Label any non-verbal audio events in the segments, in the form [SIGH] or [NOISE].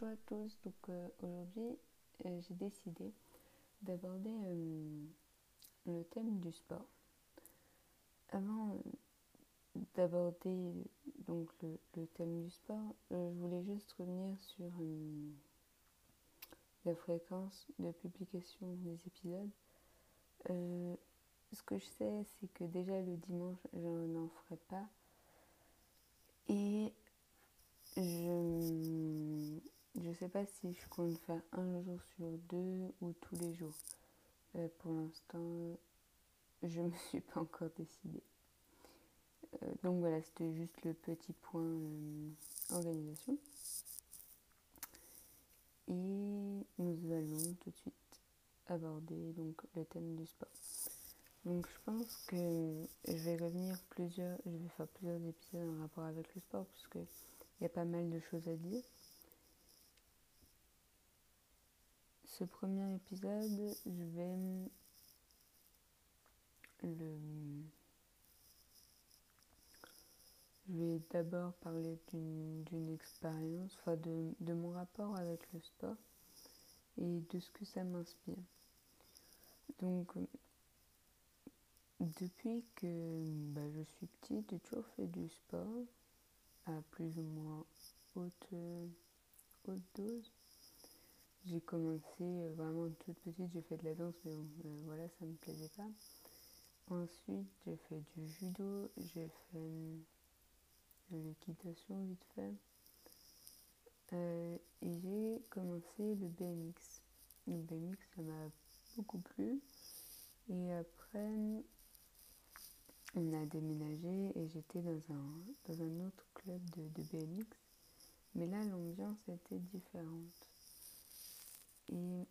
bonjour à tous. Donc euh, aujourd'hui, euh, j'ai décidé d'aborder euh, le thème du sport. Avant d'aborder donc le, thème du sport, je voulais juste revenir sur la fréquence de publication des épisodes. ce que je sais, c'est que déjà le dimanche, je n'en ferai pas. Et je ne sais pas si je compte faire un jour sur deux ou tous les jours. Euh, pour l'instant, je me suis pas encore décidée. Euh, donc voilà, c'était juste le petit point euh, organisation. Et nous allons tout de suite aborder donc le thème du sport. Donc je pense que je vais revenir plusieurs, je vais faire plusieurs épisodes en rapport avec le sport puisque il y a pas mal de choses à dire. Ce premier épisode, je vais le. Je vais d'abord parler d'une expérience, enfin de, de, mon rapport avec le sport et de ce que ça m'inspire. Donc, depuis que bah, je suis petite, j'ai toujours fait du sport à plus ou moins haute, haute dose. J'ai commencé euh, vraiment toute petite, j'ai fait de la danse, mais euh, voilà, ça ne me plaisait pas. Ensuite, j'ai fait du judo, j'ai fait euh, de l'équitation vite fait. et j'ai commencé le BMX. Le BMX, ça m'a beaucoup plu. Et après, on a déménagé et j'étais dans un, dans un autre club de, BMX. Mais là, l'ambiance était différente. Et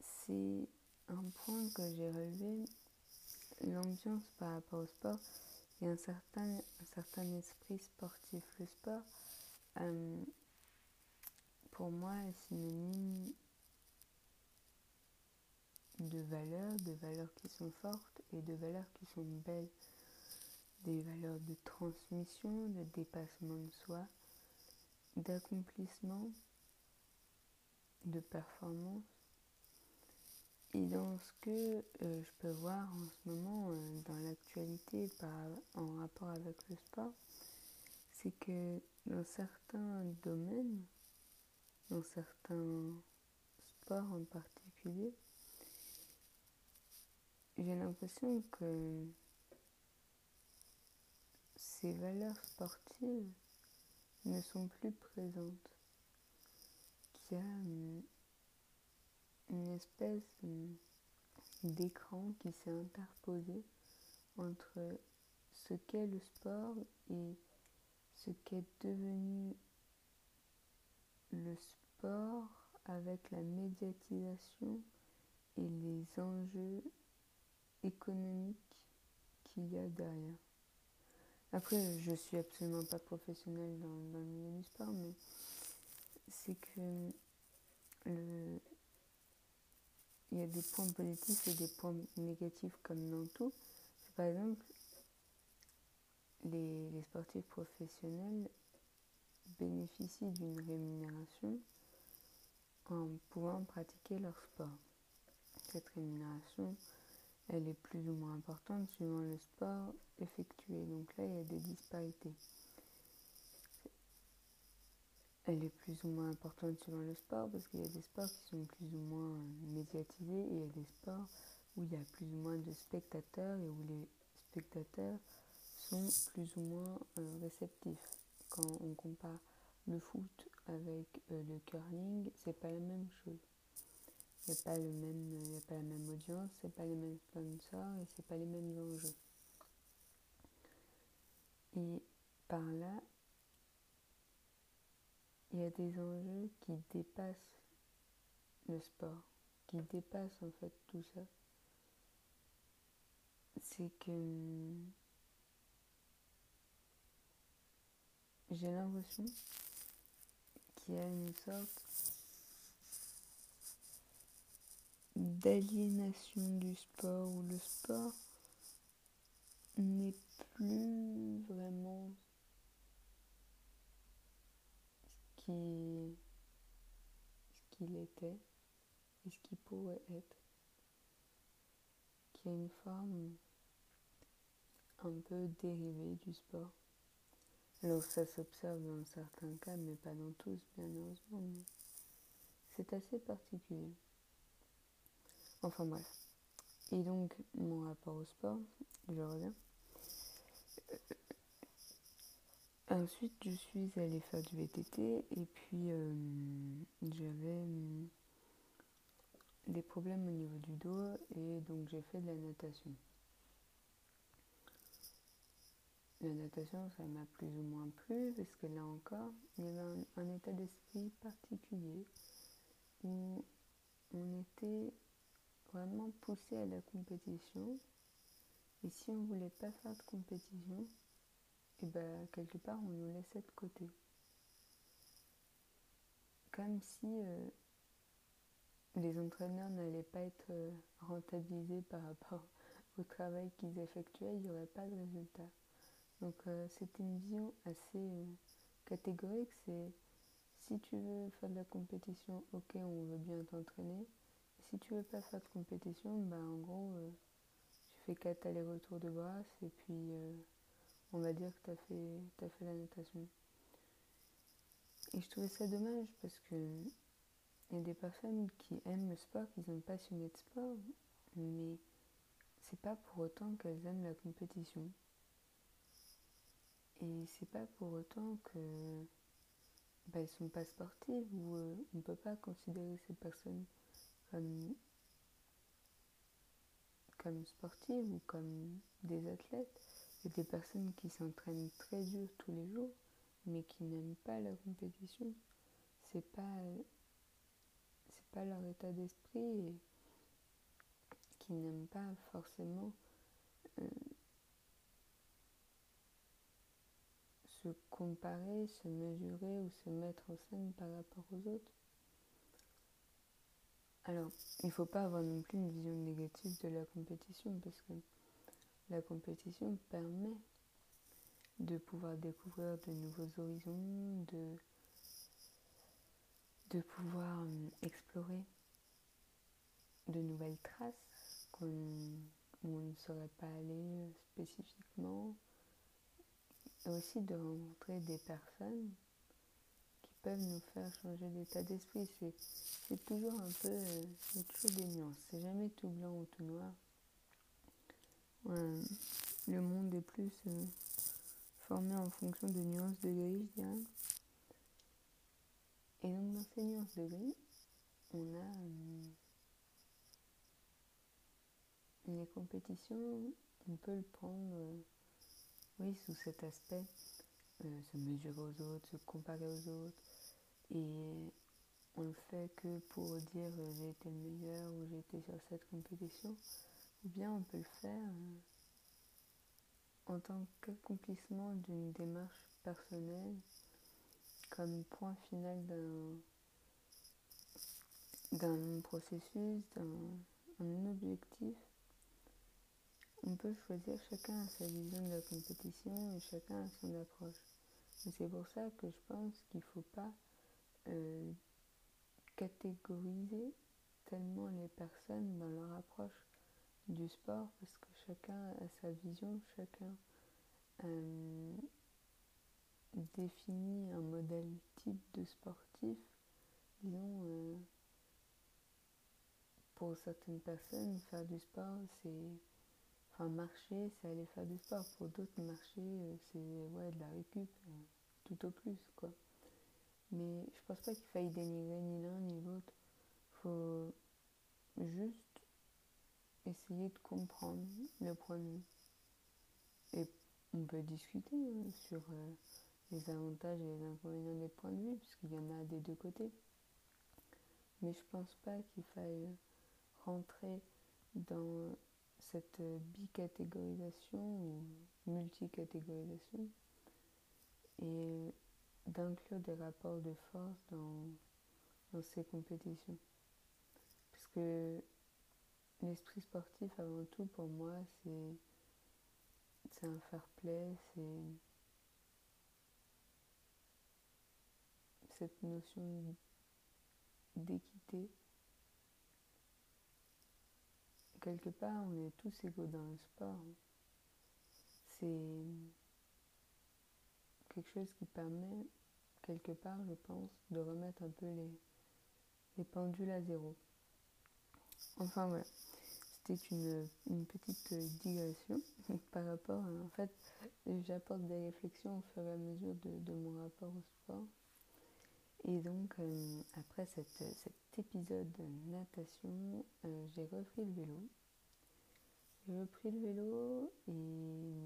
c'est un point que j'ai relevé, l'ambiance par rapport au sport et un certain, un certain esprit sportif. Le sport, euh, pour moi, est synonyme de valeurs, de valeurs qui sont fortes et de valeurs qui sont belles, des valeurs de transmission, de dépassement de soi, d'accomplissement, de performance. Et dans ce que euh, je peux voir en ce moment euh, dans l'actualité en rapport avec le sport, c'est que dans certains domaines, dans certains sports en particulier, j'ai l'impression que ces valeurs sportives ne sont plus présentes. Une espèce d'écran qui s'est interposé entre ce qu'est le sport et ce qu'est devenu le sport avec la médiatisation et les enjeux économique qu'il y a derrière. Après, je suis absolument pas professionnelle dans, le milieu du sport, mais c'est que le, il y a des points positifs et des points négatifs comme dans tout. Par exemple, les, les sportifs professionnels bénéficient d'une rémunération en pouvant pratiquer leur sport. Cette rémunération elle est plus ou moins importante suivant le sport effectué. Donc là, il y a des disparités. Elle est plus ou moins importante suivant le sport parce qu'il y a des sports qui sont plus ou moins médiatisés et il y a des sports où il y a plus ou moins de spectateurs et où les spectateurs sont plus ou moins euh, réceptifs. Quand on compare le foot avec euh, le curling, c'est pas la même chose. Il n'y a pas le même, il a pas la même audience, c'est pas les mêmes sponsors et c'est pas les mêmes enjeux. Et par là, il y a des enjeux qui dépassent le sport, qui dépassent en fait tout ça. C'est que j'ai l'impression qu'il y a une sorte d'aliénation du sport où le sport n'est plus vraiment qui ce qu'il était et ce qui pourrait être, qui a une forme un peu dérivée du sport. Alors ça s'observe dans certains cas, mais pas dans tous, bien heureusement. c'est assez particulier. Enfin bref. Et donc mon rapport au sport, je reviens. Ensuite, je suis allée faire du VTT et puis euh, j'avais hum, des problèmes au niveau du dos et donc j'ai fait de la natation. La natation, ça m'a plus ou moins plu parce que là encore, il y avait un, état d'esprit particulier où on était vraiment poussé à la compétition et si on voulait pas faire de compétition, et ben, quelque part on nous laissait de côté. Comme si euh, les entraîneurs n'allaient pas être euh, rentabilisés par rapport [LAUGHS] au travail qu'ils effectuaient, il n'y aurait pas de résultat. Donc euh, c'était une vision assez catégorique, c'est si tu veux faire de la compétition, ok, on veut bien t'entraîner. Si tu veux pas faire de compétition, ben en gros, tu fais quatre allers-retours de bras et puis on va dire que tu as fait, fait la natation. Et je trouvais ça dommage parce que il y a des personnes qui aiment le sport, qui sont passionnées de sport, mais c'est pas pour autant qu'elles aiment la compétition. Et c'est pas pour autant que bah, elles sont pas sportives ou euh, on ne peut pas considérer ces personnes comme, comme sportives ou comme des athlètes. Il y a des personnes qui s'entraînent très dur tous les jours, mais qui n'aiment pas la compétition. C'est pas, c'est pas leur état d'esprit et qui n'aiment pas forcément euh, se comparer, se mesurer ou se mettre en scène par rapport aux autres. Alors, il ne faut pas avoir non plus une vision négative de la compétition parce que la compétition permet de pouvoir découvrir de nouveaux horizons, de, pouvoir euh, explorer de nouvelles traces qu'on on ne saurait pas aller euh, spécifiquement. Et aussi de rencontrer des personnes qui peuvent nous faire changer d'état d'esprit. C'est toujours un peu, euh, toujours des nuances. C'est jamais tout blanc ou tout noir le monde est plus euh, formé en fonction de nuances de gris, je dirais. Et donc dans ces nuances de gris, on a euh, les compétitions, on peut le prendre euh, oui, sous cet aspect, se mesurer aux autres, se comparer aux autres. Et on le fait que pour dire j'ai été le meilleur ou j'ai été sur cette compétition ou bien on peut le faire euh, en tant qu'accomplissement d'une démarche personnelle, comme point final d'un processus, d'un objectif. On peut choisir, chacun sa vision de la compétition et chacun a son approche. c'est pour ça que je pense qu'il ne faut pas euh, catégoriser tellement les personnes dans leur approche du sport parce que chacun a sa vision, chacun euh, définit un modèle type de sportif. Disons, euh, pour certaines personnes, faire du sport, c'est. Enfin, marcher, c'est aller faire du sport. Pour d'autres, marcher, euh, c'est ouais, de la récup, tout au plus, quoi. Mais je pense pas qu'il faille dénigrer ni l'un ni l'autre. Faut juste essayer de comprendre le point de vue. Et on peut discuter hein, sur euh, les avantages et les inconvénients des points de vue, puisqu'il y en a des deux côtés. Mais je pense pas qu'il faille rentrer dans cette bicatégorisation ou multicatégorisation et d'inclure des rapports de force dans, dans ces compétitions. Parce que L'esprit sportif, avant tout, pour moi, c'est un fair play, c'est cette notion d'équité. Quelque part, on est tous égaux dans le sport. C'est quelque chose qui permet, quelque part, je pense, de remettre un peu les, les pendules à zéro. Enfin voilà, c'était une, une, petite digression [LAUGHS] par rapport à, en fait, j'apporte des réflexions au fur et à mesure de, de mon rapport au sport. Et donc, euh, après cette, cet épisode de natation, euh, j'ai repris le vélo. J'ai repris le vélo et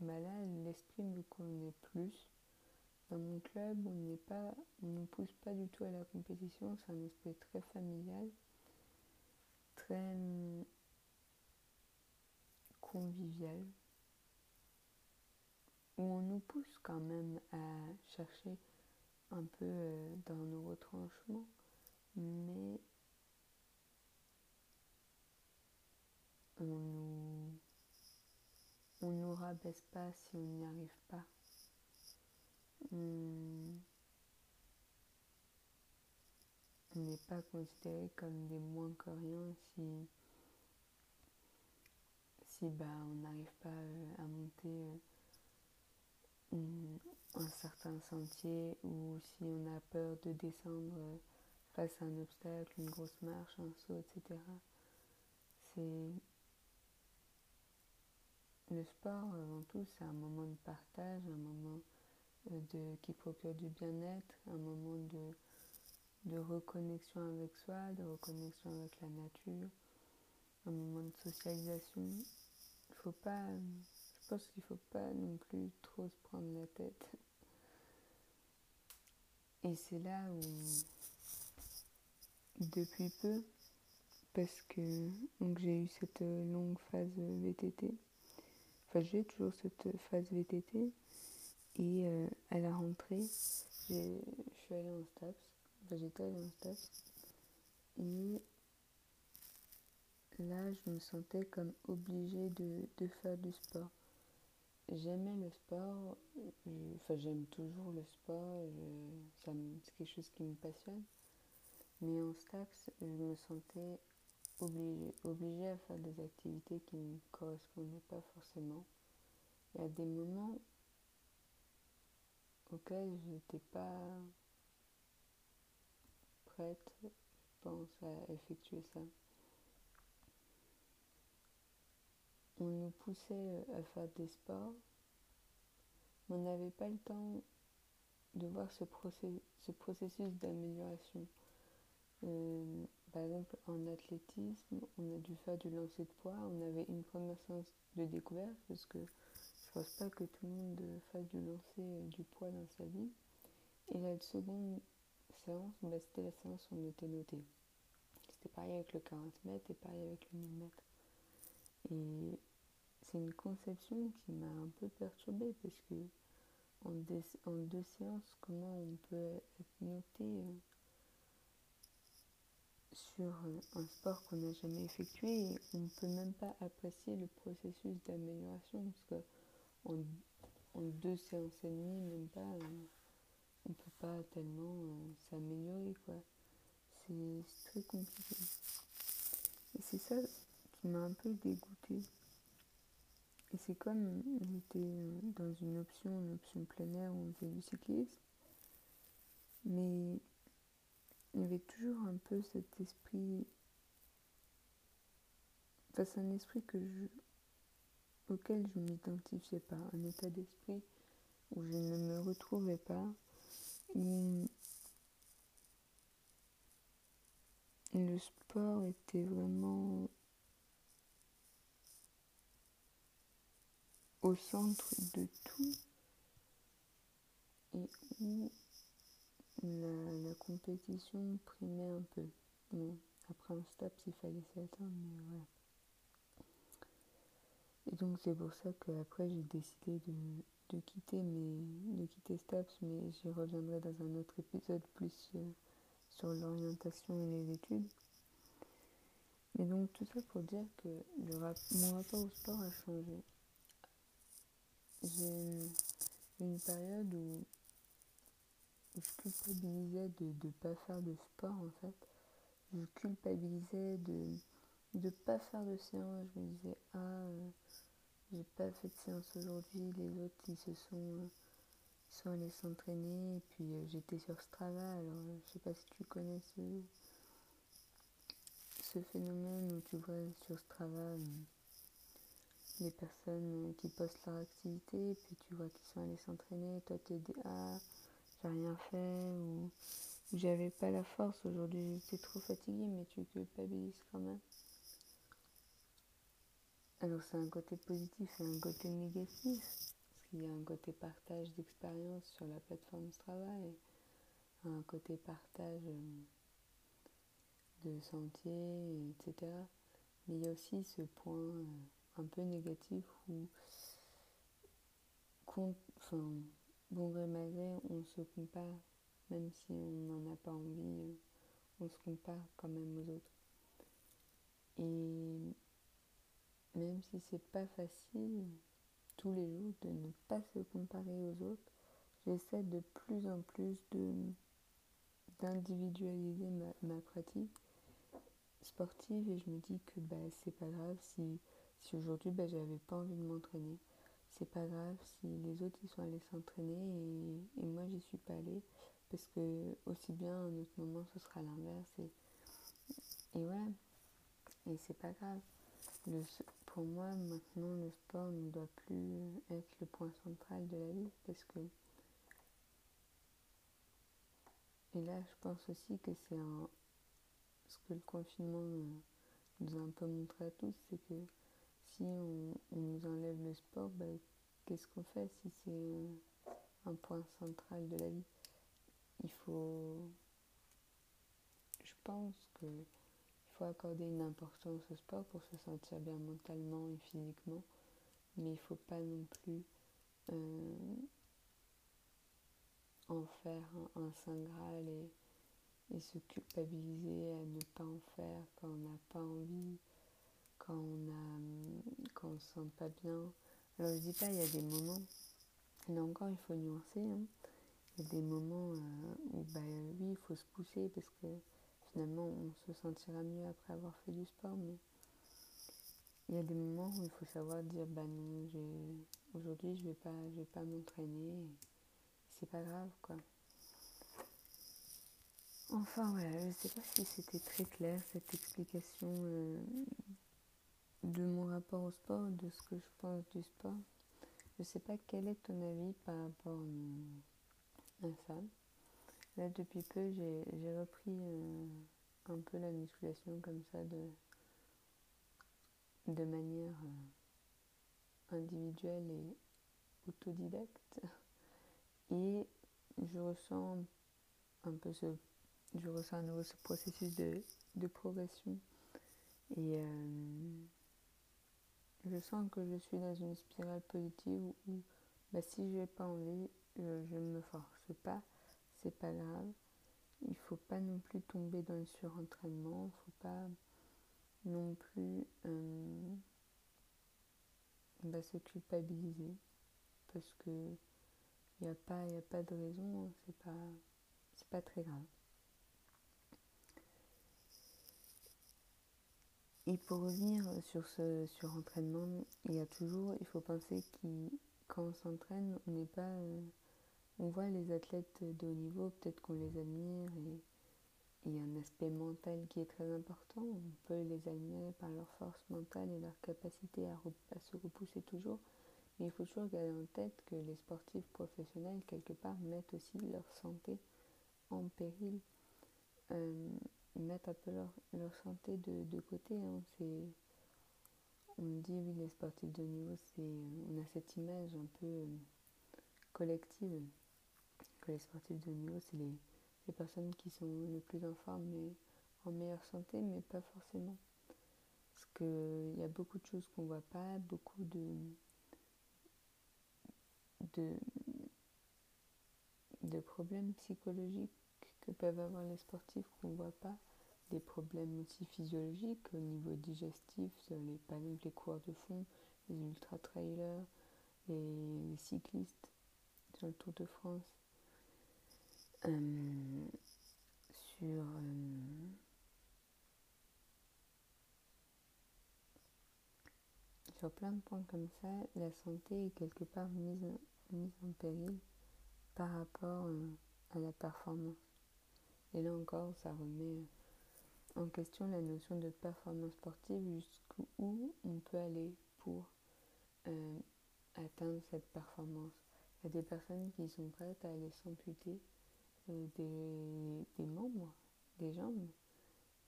bah là, l'esprit me connaît plus. Dans mon club, on n'est pas, on ne pousse pas du tout à la compétition. C'est un esprit très familial, convivial où on nous pousse quand même à chercher un peu euh, dans nos retranchements, mais on nous, on nous rabaisse pas si on n'y arrive pas. On n'est pas considéré comme des moins que rien si, si bah, on n'arrive pas euh, à monter. Euh, un certain sentier ou si on a peur de descendre face à un obstacle, une grosse marche, un saut, etc. C'est le sport avant tout, c'est un moment de partage, un moment euh, de, qui procure du bien-être, un moment de, de reconnexion avec soi, de reconnexion avec la nature, un moment de socialisation. Il faut pas je pense qu'il ne faut pas non plus trop se prendre la tête. Et c'est là où, depuis peu, parce que j'ai eu cette longue phase VTT, enfin j'ai toujours cette phase VTT, et euh, à la rentrée, je suis allée en STAPS, allée en STAPS, et là je me sentais comme obligée de faire du sport j'aimais le sport, enfin j'aime toujours le sport, c'est quelque chose qui me passionne. Mais en Stax, je me sentais obligée, obligée à faire des activités qui ne me correspondaient pas forcément. Il y a des moments auxquels je n'étais pas pense, à effectuer ça. on nous poussait euh, à faire des sports, on n'avait pas le temps de voir ce, processus d'amélioration. Euh, par exemple, en athlétisme, on a dû faire du lancer de poids. On avait une première séance de découverte parce que je pense pas que tout le monde fasse du lancer euh, du poids dans sa vie. Et la seconde séance, c'était la séance où on était noté. C'était pareil avec le 40 mètres et pareil avec le 1000 mètres. Et c'est une conception qui m'a un peu perturbée parce que en, deux séances, comment on peut être noté euh, sur un sport qu'on n'a jamais effectué et on ne peut même pas apprécier le processus d'amélioration parce que en, deux séances et demie, même pas, euh, on peut pas tellement euh, s'améliorer quoi. C'est très compliqué. Et c'est ça qui m'a un peu dégoûtée. Et c'est comme on était dans une option, une option plein air où on faisait du cyclisme, mais il y avait toujours un peu cet esprit, enfin c'est un esprit que je, auquel je ne m'identifiais pas, un état d'esprit où je ne me retrouvais pas, le sport était vraiment au centre de tout et où la, compétition primait un peu. après un stop, il fallait s'y attendre, mais voilà. Et donc c'est pour ça qu'après j'ai décidé de, quitter de quitter STAPS, mais j'y reviendrai dans un autre épisode plus euh, sur l'orientation et les études. Et donc tout ça pour dire que le mon rapport au sport a changé j'ai une période où je culpabilisais de ne pas faire de sport en fait. Je culpabilisais de ne pas faire de séance. Je me disais, ah, euh, j'ai pas fait de séance aujourd'hui, les autres ils se sont, euh, sont allés s'entraîner. Et puis euh, j'étais sur Strava, alors je sais pas si tu connais ce, ce phénomène où tu vois sur Strava les personnes qui postent leur activité, puis tu vois qu'ils sont allés s'entraîner, toi tu dis ah j'ai rien fait ou, j'avais pas la force aujourd'hui, j'étais trop fatiguée, mais tu culpabilises quand même. Alors c'est un côté positif et un côté négatif, parce qu'il y a un côté partage d'expérience sur la plateforme travail, un côté partage euh, de sentiers, etc. Mais il y a aussi ce point euh, un peu négatif où, enfin, bon gré malgré, on se compare, même si on n'en a pas envie, euh, on se compare quand même aux autres. Et même si c'est pas facile tous les jours de ne pas se comparer aux autres, j'essaie de plus en plus de d'individualiser ma, pratique sportive et je me dis que bah, c'est pas grave si si aujourd'hui ben, j'avais pas envie de m'entraîner, c'est pas grave si les autres ils sont allés s'entraîner et, moi j'y suis pas allée parce que aussi bien à un autre moment ce sera l'inverse et, et voilà. Et c'est pas grave le, pour moi maintenant le sport ne doit plus être le point central de la vie parce que et là je pense aussi que c'est un ce que le confinement nous a un peu montré à tous c'est que si on, nous enlève le sport, ben, qu'est-ce qu'on fait si c'est un point central de la vie? Il faut. Je pense qu'il faut accorder une importance au sport pour se sentir bien mentalement et physiquement, mais il ne faut pas non plus euh, en faire un, saint graal et, se culpabiliser à ne pas en faire quand on n'a pas envie quand on a quand on se sent pas bien. Alors je dis pas il y a des moments, là encore il faut nuancer. Hein. Il y a des moments euh, où bah oui il faut se pousser parce que finalement on se sentira mieux après avoir fait du sport. Mais il y a des moments où il faut savoir dire bah non aujourd'hui je vais pas je vais pas m'entraîner. C'est pas grave quoi. Enfin voilà, je sais pas si c'était très clair cette explication euh, de mon rapport au sport, de ce que je pense du sport. Je sais pas quel est ton avis par rapport euh, à ça. Là, depuis peu, j'ai repris euh, un peu la musculation comme ça de, de manière euh, individuelle et autodidacte. Et je ressens un peu ce, je ressens à nouveau ce processus de, de progression. Et je sens que je suis dans une spirale positive où, bah, si je n'ai pas envie, je ne me force pas, c'est pas grave. Il faut pas non plus tomber dans le surentraînement, faut pas non plus euh, bah, se culpabiliser parce que il n'y a, pas, a pas de raison, hein, c'est pas, pas très grave. Et pour revenir sur ce surentraînement, il y a toujours, il faut penser que quand on s'entraîne, on n'est pas. Euh, on voit les athlètes de haut niveau, peut-être qu'on les admire et il y a un aspect mental qui est très important. On peut les admirer par leur force mentale et leur capacité à, se repousser toujours. Mais il faut toujours garder en tête que les sportifs professionnels, quelque part, mettent aussi leur santé en péril. Euh, mettre un peu leur, leur santé de, de côté. Hein. C'est, on dit, oui, les sportifs de niveau, c'est, on a cette image un peu euh, collective les sportifs de niveau, c'est les, les personnes qui sont le plus en forme, mais en meilleure santé, mais pas forcément. Parce qu'il y a beaucoup de choses qu'on voit pas, beaucoup de, de, de problèmes psychologiques que peuvent avoir les sportifs qu'on ne voit pas des problèmes aussi physiologiques au niveau digestif, les, par exemple les coureurs de fond, les ultra-trailers, les, cyclistes sur le Tour de France. Euh, sur sur plein de points comme ça, la santé est quelque part mise, mise en péril par rapport à la performance. Et là encore, ça remet en question la notion de performance sportive, jusqu'où on peut aller pour euh, atteindre cette performance. Il y a des personnes qui sont prêtes à aller s'amputer euh, des, membres, des jambes,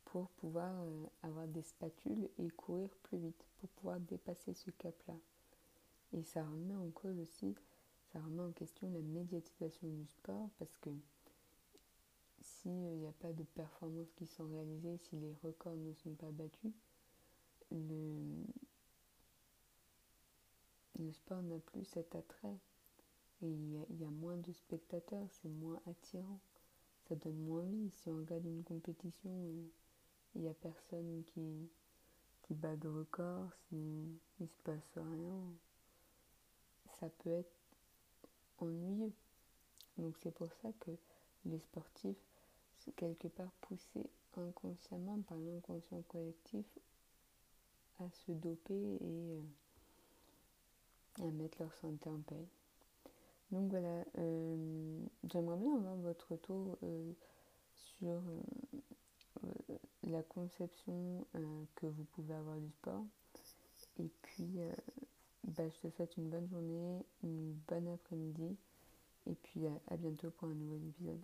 pour pouvoir euh, avoir des spatules et courir plus vite, pour pouvoir dépasser ce cap-là. Et ça remet en cause aussi, ça remet en question la médiatisation du sport, parce que s'il n'y a pas de performances qui sont réalisées, si les records ne sont pas battus, le, le sport n'a plus cet attrait. Il y, a, moins de spectateurs, c'est moins attirant. Ça donne moins envie. Si on regarde une compétition, euh, il n'y a personne qui, qui bat de record, s'il ne se passe rien, ça peut être ennuyeux. Donc c'est pour ça que les sportifs sont quelque part poussés inconsciemment par l'inconscient collectif à se doper et euh, à mettre leur santé en paix. Donc voilà, euh, j'aimerais bien avoir votre retour euh, sur euh, la conception que vous pouvez avoir du sport. Et puis, bah, je te souhaite une bonne journée, une bonne après-midi, et puis à bientôt pour un nouvel épisode.